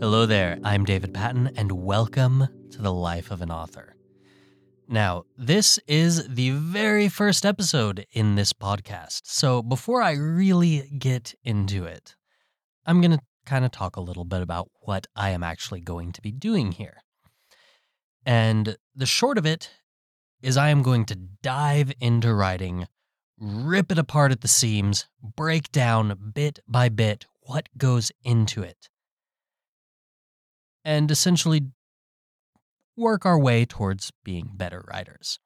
Hello there, I'm David Patton, and welcome to the Life of an Author. Now, this is the very first episode in this podcast, so before I really get into it, I'm going to kind of talk a little bit about what I am actually going to be doing here. And the short of it is, I am going to dive into writing, rip it apart at the seams, break down bit by bit what goes into it and essentially work our way towards being better writers.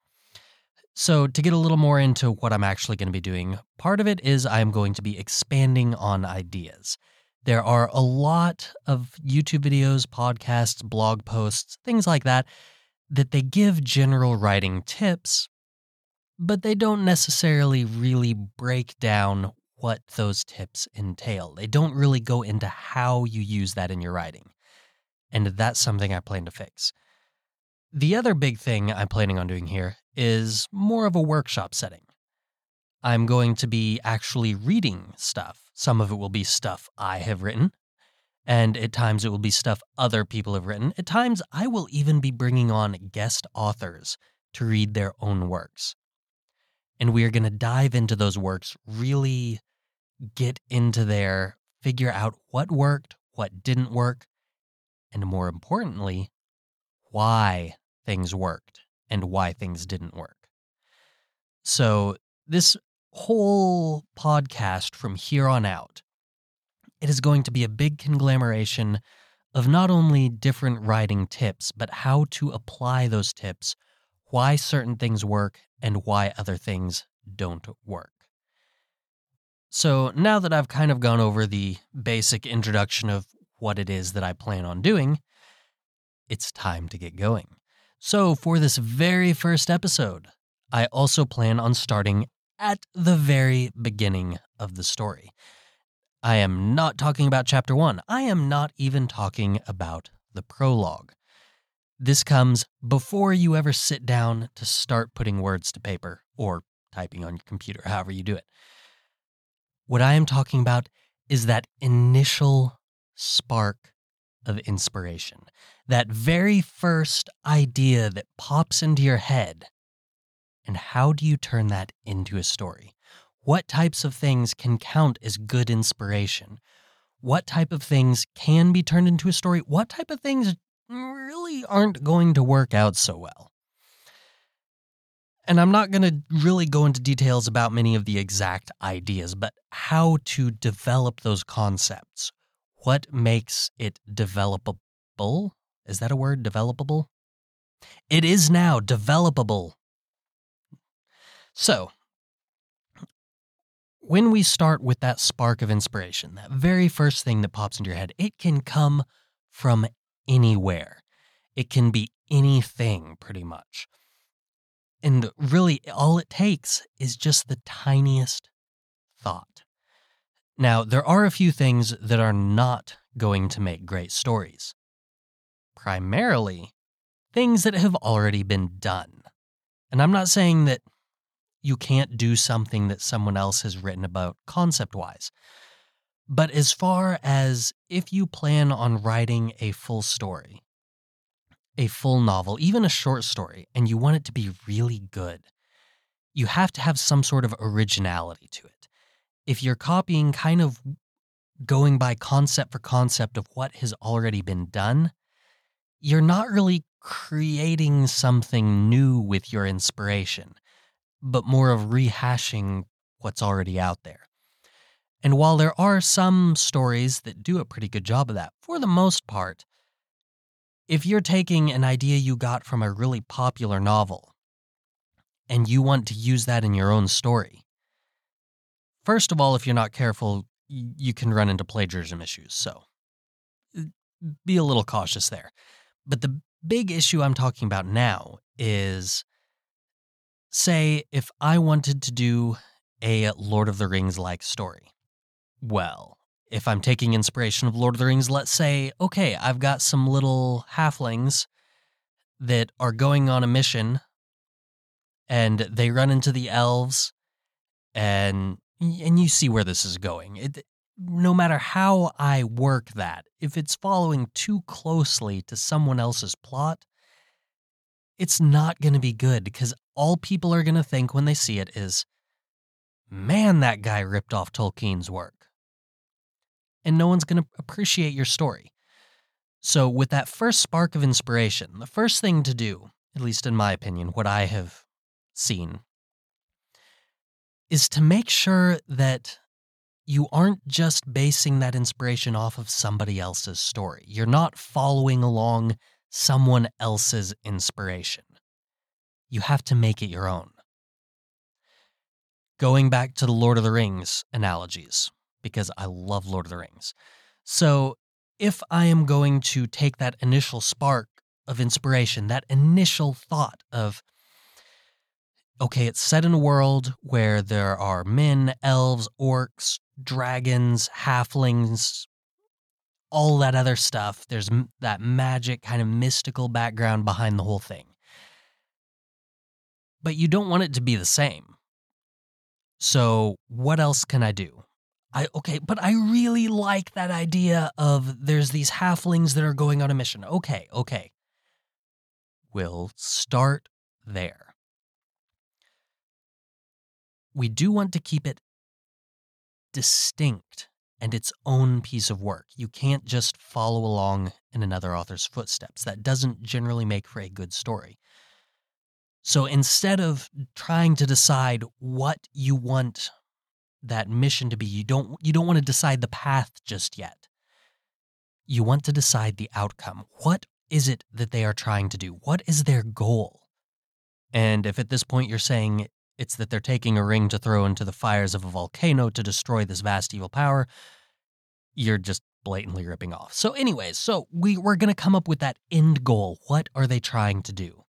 So, to get a little more into what I'm actually going to be doing, part of it is I'm going to be expanding on ideas. There are a lot of YouTube videos, podcasts, blog posts, things like that, that they give general writing tips, but they don't necessarily really break down what those tips entail. They don't really go into how you use that in your writing and that's something I plan to fix. The other big thing I'm planning on doing here is more of a workshop setting. I'm going to be actually reading stuff. Some of it will be stuff I have written, and at times it will be stuff other people have written. At times, I will even be bringing on guest authors to read their own works. And we are going to dive into those works, really get into there, figure out what worked, what didn't work, and more importantly, why things worked and why things didn't work. So, this whole podcast from here on out, it is going to be a big conglomeration of not only different writing tips, but how to apply those tips, why certain things work, and why other things don't work. So, now that I've kind of gone over the basic introduction of what it is that I plan on doing, it's time to get going. So, for this very first episode, I also plan on starting at the very beginning of the story. I am not talking about chapter one. I am not even talking about the prologue. This comes before you ever sit down to start putting words to paper or typing on your computer, however you do it. What I am talking about is that initial spark of inspiration, that very first idea that pops into your head. And how do you turn that into a story? What types of things can count as good inspiration? What type of things can be turned into a story? What type of things really aren't going to work out so well? And I'm not going to really go into details about many of the exact ideas, but how to develop those concepts what makes it developable? Is that a word? Developable? It is now developable. So, when we start with that spark of inspiration, that very first thing that pops into your head, it can come from anywhere. It can be anything, pretty much. And really, all it takes is just the tiniest thought. Now, there are a few things that are not going to make great stories. Primarily, things that have already been done. And I'm not saying that you can't do something that someone else has written about concept wise. But as far as if you plan on writing a full story, a full novel, even a short story, and you want it to be really good, you have to have some sort of originality to it if you're copying kind of going by concept for concept of what has already been done, you're not really creating something new with your inspiration, but more of rehashing what's already out there. And while there are some stories that do a pretty good job of that, for the most part, if you're taking an idea you got from a really popular novel and you want to use that in your own story, First of all, if you're not careful, you can run into plagiarism issues. So uh, be a little cautious there. But the big issue I'm talking about now is say, if I wanted to do a Lord of the Rings like story. Well, if I'm taking inspiration of Lord of the Rings, let's say, okay, I've got some little halflings that are going on a mission and they run into the elves and and you see where this is going. It, no matter how I work that, if it's following too closely to someone else's plot, it's not going to be good because all people are going to think when they see it is, man, that guy ripped off Tolkien's work. And no one's going to appreciate your story. So, with that first spark of inspiration, the first thing to do, at least in my opinion, what I have seen, is to make sure that you aren't just basing that inspiration off of somebody else's story. You're not following along someone else's inspiration. You have to make it your own. Going back to the Lord of the Rings analogies, because I love Lord of the Rings. So, if I am going to take that initial spark of inspiration, that initial thought of, okay, it's set in a world where there are men, elves, orcs, dragons, halflings, all that other stuff. There's that magic kind of mystical background behind the whole thing. But you don't want it to be the same. So, what else can I do? I okay, but I really like that idea of there's these halflings that are going on a mission. Okay, okay. We'll start there. We do want to keep it distinct and its own piece of work. You can't just follow along in another author's footsteps. That doesn't generally make for a good story. So instead of trying to decide what you want that mission to be, you don't you don't want to decide the path just yet. You want to decide the outcome. What is it that they are trying to do? What is their goal? And if at this point you're saying it's that they're taking a ring to throw into the fires of a volcano to destroy this vast evil power. You're just blatantly ripping off. So, anyways, so we, we're going to come up with that end goal. What are they trying to do?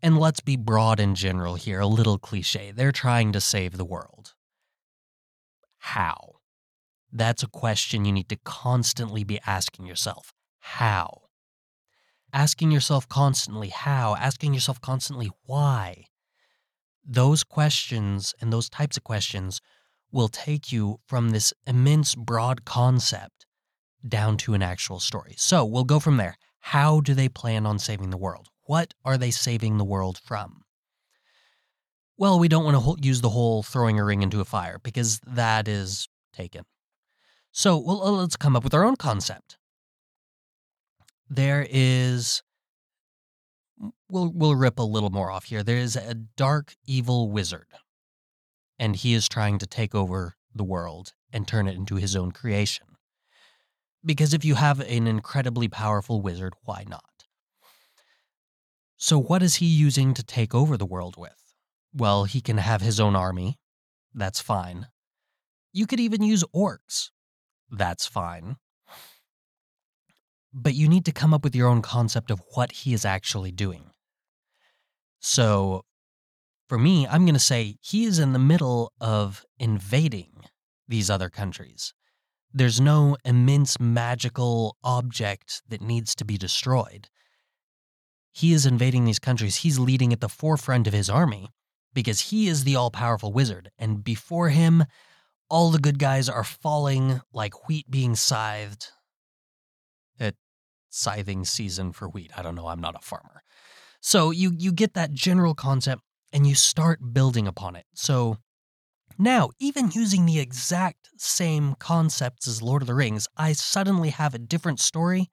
And let's be broad and general here, a little cliche. They're trying to save the world. How? That's a question you need to constantly be asking yourself. How? Asking yourself constantly how, asking yourself constantly why those questions and those types of questions will take you from this immense broad concept down to an actual story. So we'll go from there. How do they plan on saving the world? What are they saving the world from? Well, we don't want to use the whole throwing a ring into a fire because that is taken. So well, uh, let's come up with our own concept. There is we'll we'll rip a little more off here. There is a dark evil wizard, and he is trying to take over the world and turn it into his own creation. Because if you have an incredibly powerful wizard, why not? So what is he using to take over the world with? Well, he can have his own army. That's fine. You could even use orcs. That's fine but you need to come up with your own concept of what he is actually doing. So, for me, I'm going to say he is in the middle of invading these other countries. There's no immense magical object that needs to be destroyed. He is invading these countries. He's leading at the forefront of his army because he is the all powerful wizard. And before him, all the good guys are falling like wheat being scythed scything season for wheat. I don't know, I'm not a farmer. So you you get that general concept and you start building upon it. So now, even using the exact same concepts as Lord of the Rings, I suddenly have a different story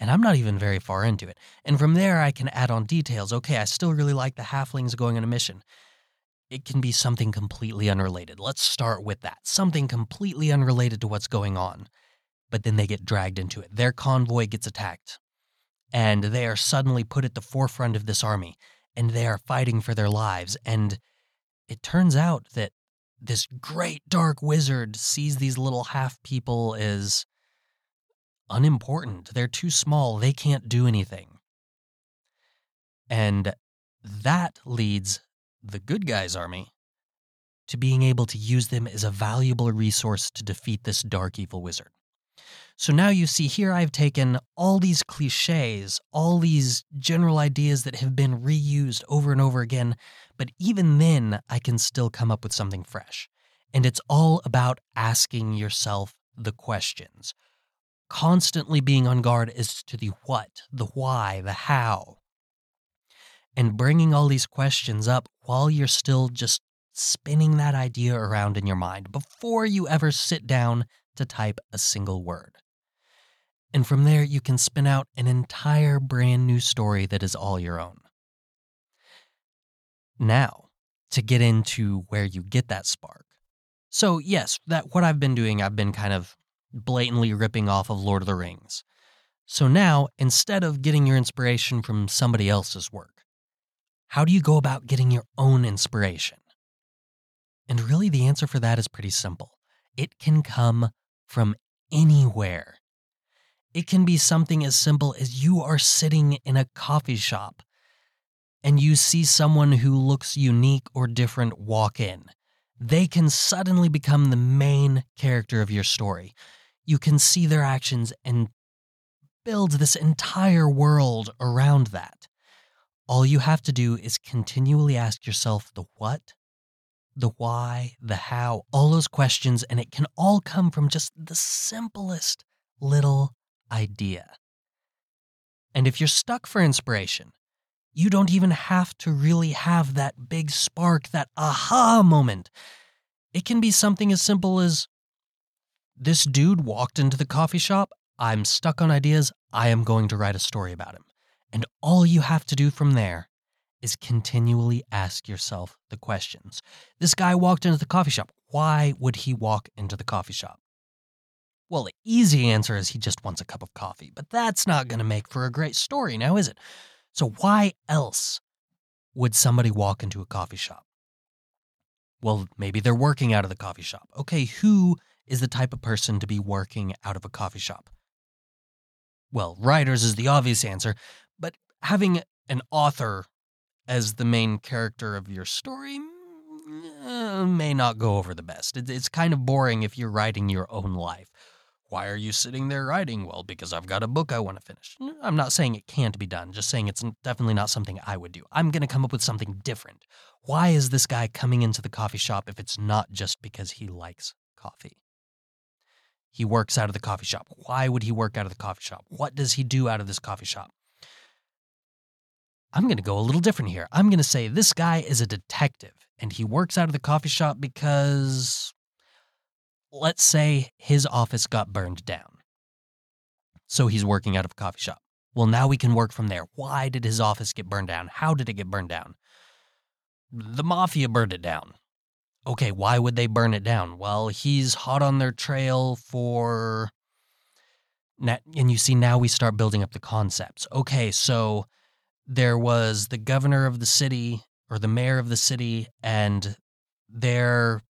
and I'm not even very far into it. And from there, I can add on details. Okay, I still really like the halflings going on a mission. It can be something completely unrelated. Let's start with that. Something completely unrelated to what's going on but then they get dragged into it. Their convoy gets attacked, and they are suddenly put at the forefront of this army, and they are fighting for their lives. And it turns out that this great dark wizard sees these little half people as unimportant. They're too small, they can't do anything. And that leads the good guys' army to being able to use them as a valuable resource to defeat this dark evil wizard. So now you see here I've taken all these cliches, all these general ideas that have been reused over and over again, but even then I can still come up with something fresh. And it's all about asking yourself the questions, constantly being on guard as to the what, the why, the how, and bringing all these questions up while you're still just spinning that idea around in your mind before you ever sit down to type a single word. And from there, you can spin out an entire brand new story that is all your own. Now, to get into where you get that spark. So, yes, that what I've been doing, I've been kind of blatantly ripping off of Lord of the Rings. So now, instead of getting your inspiration from somebody else's work, how do you go about getting your own inspiration? And really, the answer for that is pretty simple it can come from anywhere. It can be something as simple as you are sitting in a coffee shop and you see someone who looks unique or different walk in. They can suddenly become the main character of your story. You can see their actions and build this entire world around that. All you have to do is continually ask yourself the what, the why, the how, all those questions, and it can all come from just the simplest little idea. And if you're stuck for inspiration, you don't even have to really have that big spark, that aha moment. It can be something as simple as this dude walked into the coffee shop. I'm stuck on ideas. I am going to write a story about him. And all you have to do from there is continually ask yourself the questions. This guy walked into the coffee shop. Why would he walk into the coffee shop? Well, the easy answer is he just wants a cup of coffee, but that's not going to make for a great story now, is it? So, why else would somebody walk into a coffee shop? Well, maybe they're working out of the coffee shop. Okay, who is the type of person to be working out of a coffee shop? Well, writers is the obvious answer, but having an author as the main character of your story uh, may not go over the best. It's kind of boring if you're writing your own life. Why are you sitting there writing? Well, because I've got a book I want to finish. I'm not saying it can't be done, just saying it's definitely not something I would do. I'm going to come up with something different. Why is this guy coming into the coffee shop if it's not just because he likes coffee? He works out of the coffee shop. Why would he work out of the coffee shop? What does he do out of this coffee shop? I'm going to go a little different here. I'm going to say this guy is a detective and he works out of the coffee shop because, let's say, his office got burned down. So he's working out of a coffee shop. Well, now we can work from there. Why did his office get burned down? How did it get burned down? The mafia burned it down. Okay, why would they burn it down? Well, he's hot on their trail for. And you see, now we start building up the concepts. Okay, so there was the governor of the city or the mayor of the city, and their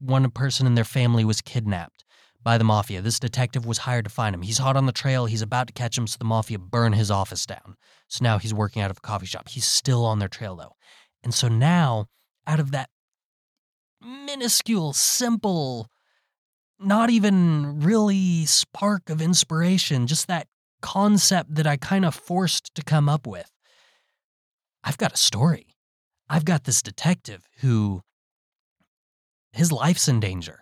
one person in their family was kidnapped by the mafia. This detective was hired to find him. He's hot on the trail. He's about to catch him, so the mafia burn his office down. So now he's working out of a coffee shop. He's still on their trail, though. And so now, out of that minuscule, simple, not even really spark of inspiration, just that concept that I kind of forced to come up with, I've got a story. I've got this detective who his life's in danger.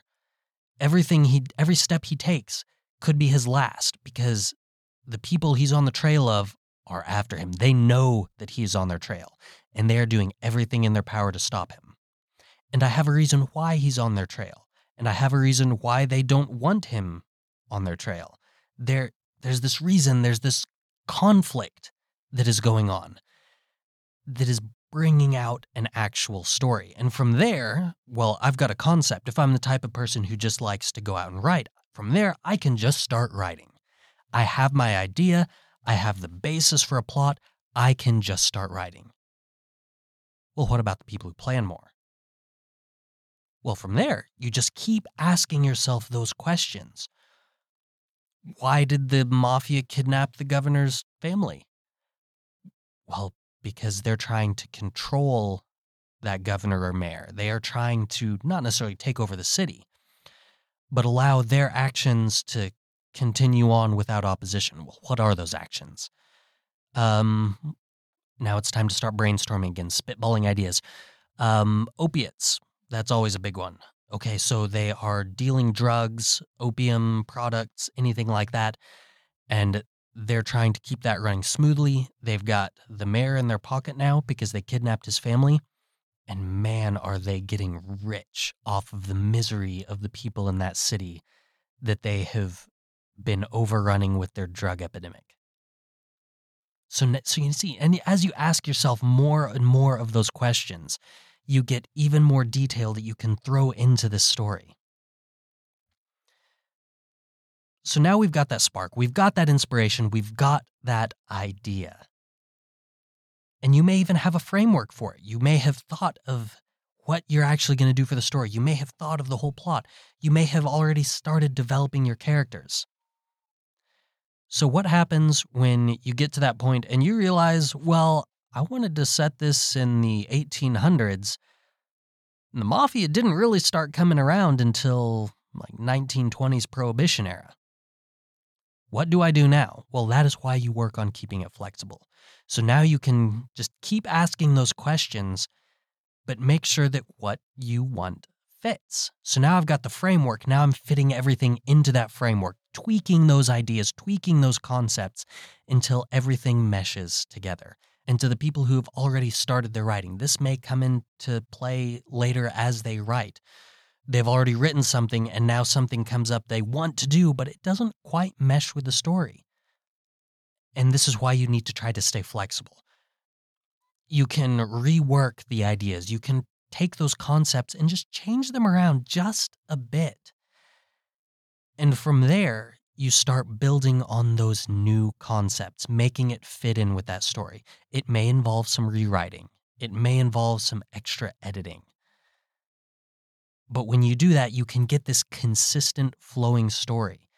Everything he every step he takes could be his last because the people he's on the trail of are after him. They know that he is on their trail and they are doing everything in their power to stop him. And I have a reason why he's on their trail. And I have a reason why they don't want him on their trail. There there's this reason, there's this conflict that is going on that is bringing out an actual story. And from there, well, I've got a concept. If I'm the type of person who just likes to go out and write, from there, I can just start writing. I have my idea, I have the basis for a plot, I can just start writing. Well, what about the people who plan more? Well, from there, you just keep asking yourself those questions. Why did the mafia kidnap the governor's family? Well, because they're trying to control that governor or mayor. They are trying to not necessarily take over the city, but allow their actions to continue on without opposition. Well, what are those actions? Um, now it's time to start brainstorming again, spitballing ideas. Um, opiates, that's always a big one. Okay, so they are dealing drugs, opium products, anything like that. And they're trying to keep that running smoothly. They've got the mayor in their pocket now because they kidnapped his family. And man, are they getting rich off of the misery of the people in that city that they have been overrunning with their drug epidemic. So, so you see, and as you ask yourself more and more of those questions, you get even more detail that you can throw into this story. So now we've got that spark, we've got that inspiration, we've got that idea. And you may even have a framework for it. You may have thought of what you're actually going to do for the story. You may have thought of the whole plot. You may have already started developing your characters. So, what happens when you get to that point and you realize, well, I wanted to set this in the 1800s? And The mafia didn't really start coming around until like 1920s prohibition era. What do I do now? Well, that is why you work on keeping it flexible. So now you can just keep asking those questions, but make sure that what you want fits. So now I've got the framework. Now I'm fitting everything into that framework, tweaking those ideas, tweaking those concepts until everything meshes together. And to the people who have already started their writing, this may come into play later as they write. They've already written something and now something comes up they want to do, but it doesn't quite mesh with the story. And this is why you need to try to stay flexible. You can rework the ideas, you can take those concepts and just change them around just a bit. And from there, you start building on those new concepts, making it fit in with that story. It may involve some rewriting, it may involve some extra editing. But when you do that, you can get this consistent flowing story.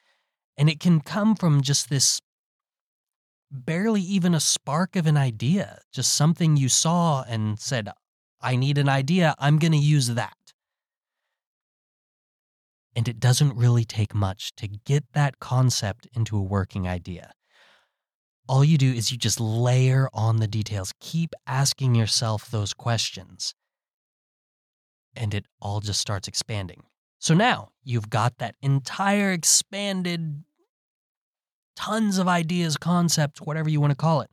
And it can come from just this barely even a spark of an idea, just something you saw and said, I need an idea, I'm going to use that. And it doesn't really take much to get that concept into a working idea. All you do is you just layer on the details, keep asking yourself those questions, and it all just starts expanding. So now you've got that entire expanded, tons of ideas, concepts, whatever you want to call it.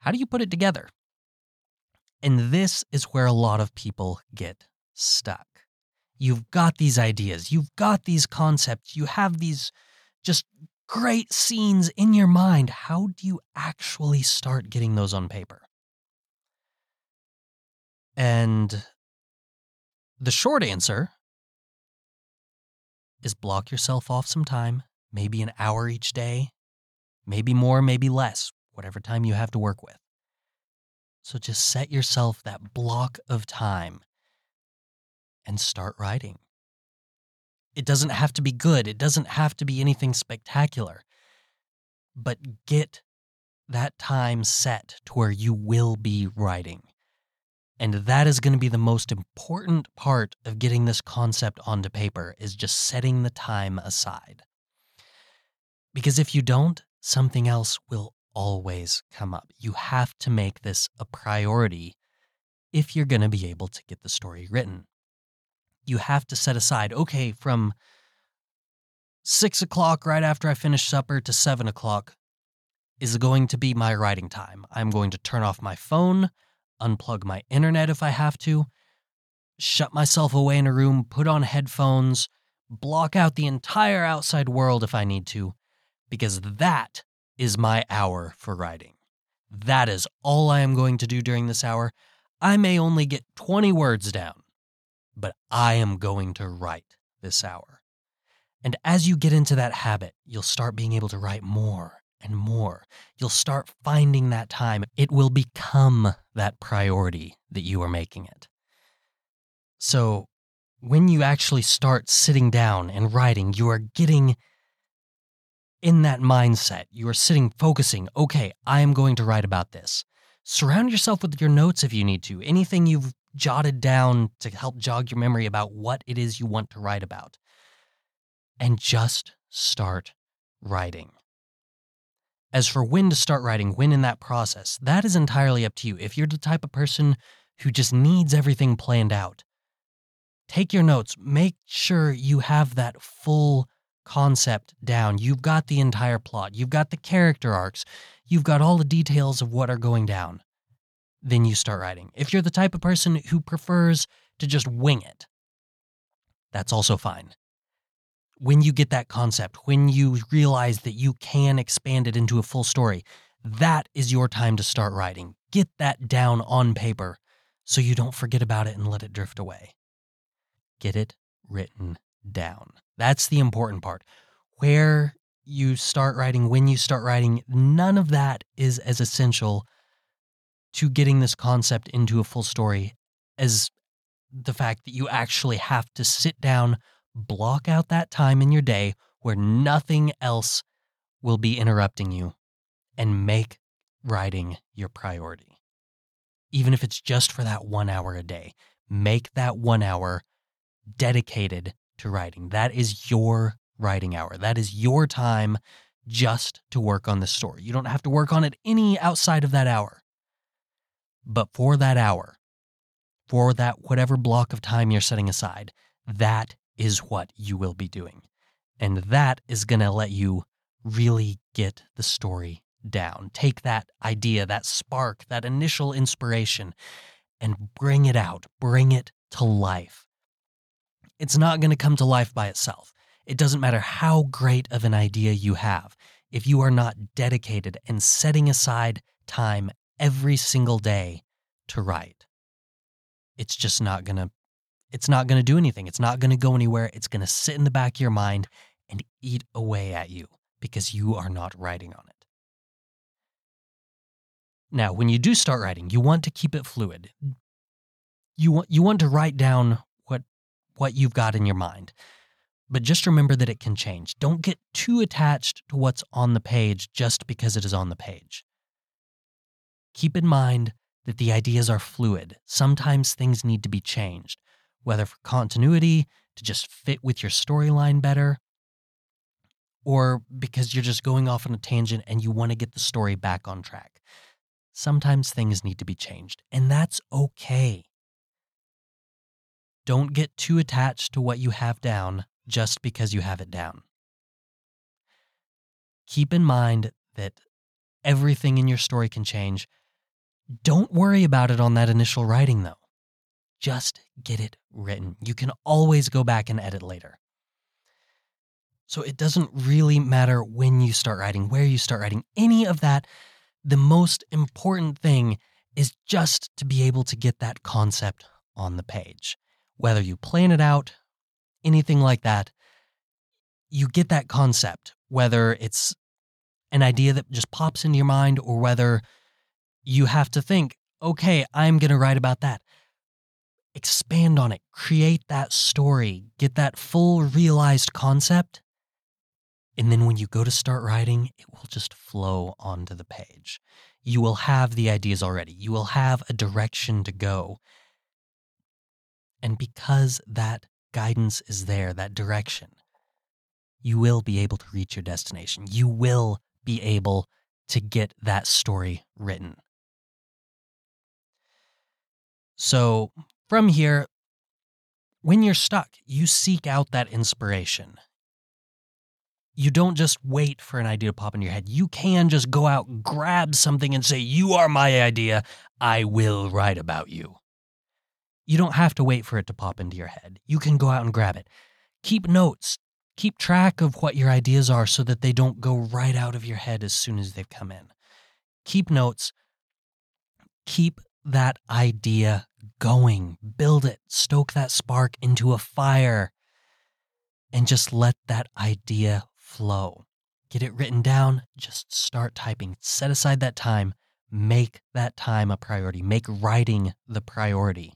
How do you put it together? And this is where a lot of people get stuck. You've got these ideas, you've got these concepts, you have these just great scenes in your mind. How do you actually start getting those on paper? And the short answer is block yourself off some time, maybe an hour each day, maybe more, maybe less, whatever time you have to work with. So just set yourself that block of time and start writing. It doesn't have to be good, it doesn't have to be anything spectacular, but get that time set to where you will be writing. And that is going to be the most important part of getting this concept onto paper is just setting the time aside. Because if you don't, something else will always come up. You have to make this a priority if you're going to be able to get the story written. You have to set aside, okay, from six o'clock right after I finish supper to seven o'clock is going to be my writing time. I'm going to turn off my phone, unplug my internet if I have to, shut myself away in a room, put on headphones, block out the entire outside world if I need to, because that is my hour for writing. That is all I am going to do during this hour. I may only get 20 words down, but I am going to write this hour. And as you get into that habit, you'll start being able to write more and more. You'll start finding that time. It will become that priority that you are making it. So, when you actually start sitting down and writing, you are getting in that mindset. You are sitting focusing, okay, I am going to write about this. Surround yourself with your notes if you need to, anything you've jotted down to help jog your memory about what it is you want to write about. And just start writing. As for when to start writing, when in that process, that is entirely up to you. If you're the type of person who just needs everything planned out, Take your notes. Make sure you have that full concept down. You've got the entire plot, you've got the character arcs, you've got all the details of what are going down. Then you start writing. If you're the type of person who prefers to just wing it, that's also fine. When you get that concept, when you realize that you can expand it into a full story, that is your time to start writing. Get that down on paper so you don't forget about it and let it drift away get it written down. That's the important part. Where you start writing, when you start writing, none of that is as essential to getting this concept into a full story as the fact that you actually have to sit down, block out that time in your day where nothing else will be interrupting you, and make writing your priority. Even if it's just for that one hour a day, make that one hour dedicated to writing. That is your writing hour. That is your time just to work on the story. You don't have to work on it any outside of that hour. But for that hour, for that whatever block of time you're setting aside, that is what you will be doing. And that is going to let you really get the story down. Take that idea, that spark, that initial inspiration, and bring it out, bring it to life it's not going to come to life by itself. It doesn't matter how great of an idea you have. If you are not dedicated and setting aside time every single day to write, it's just not going to it's not going to do anything. It's not going to go anywhere. It's going to sit in the back of your mind and eat away at you because you are not writing on it. Now, when you do start writing, you want to keep it fluid. You want you want to write down what what you've got in your mind. But just remember that it can change. Don't get too attached to what's on the page just because it is on the page. Keep in mind that the ideas are fluid. Sometimes things need to be changed, whether for continuity, to just fit with your storyline better, or because you're just going off on a tangent and you want to get the story back on track. Sometimes things need to be changed, and that's okay. Don't get too attached to what you have down just because you have it down. Keep in mind that everything in your story can change. Don't worry about it on that initial writing, though. Just get it written. You can always go back and edit later. So it doesn't really matter when you start writing, where you start writing, any of that. The most important thing is just to be able to get that concept on the page whether you plan it out, anything like that, you get that concept, whether it's an idea that just pops into your mind or whether you have to think, okay, I'm going to write about that. Expand on it, create that story, get that full realized concept. And then when you go to start writing, it will just flow onto the page. You will have the ideas already, you will have a direction to go. And because that guidance is there, that direction, you will be able to reach your destination. You will be able to get that story written. So, from here, when you're stuck, you seek out that inspiration. You don't just wait for an idea to pop in your head. You can just go out, grab something, and say, You are my idea. I will write about you. You don't have to wait for it to pop into your head. You can go out and grab it. Keep notes. Keep track of what your ideas are so that they don't go right out of your head as soon as they've come in. Keep notes. Keep that idea going. Build it. Stoke that spark into a fire. And just let that idea flow. Get it written down. Just start typing. Set aside that time. Make that time a priority. Make writing the priority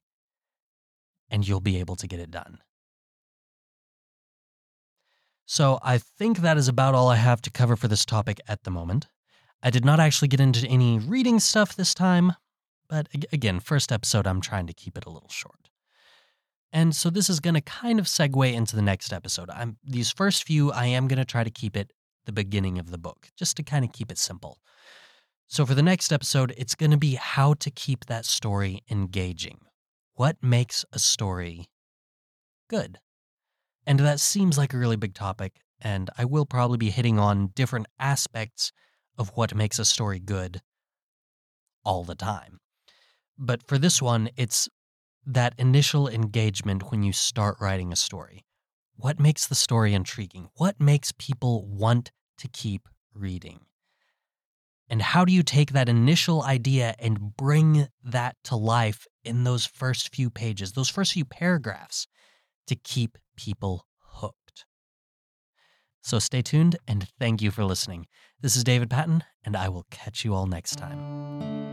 and you'll be able to get it done. So, I think that is about all I have to cover for this topic at the moment. I did not actually get into any reading stuff this time, but again, first episode, I'm trying to keep it a little short. And so this is going to kind of segue into the next episode. I'm these first few I am going to try to keep it the beginning of the book, just to kind of keep it simple. So for the next episode, it's going to be how to keep that story engaging. What makes a story good? And that seems like a really big topic, and I will probably be hitting on different aspects of what makes a story good all the time. But for this one, it's that initial engagement when you start writing a story. What makes the story intriguing? What makes people want to keep reading? And how do you take that initial idea and bring that to life in those first few pages, those first few paragraphs to keep people hooked? So stay tuned and thank you for listening. This is David Patton, and I will catch you all next time.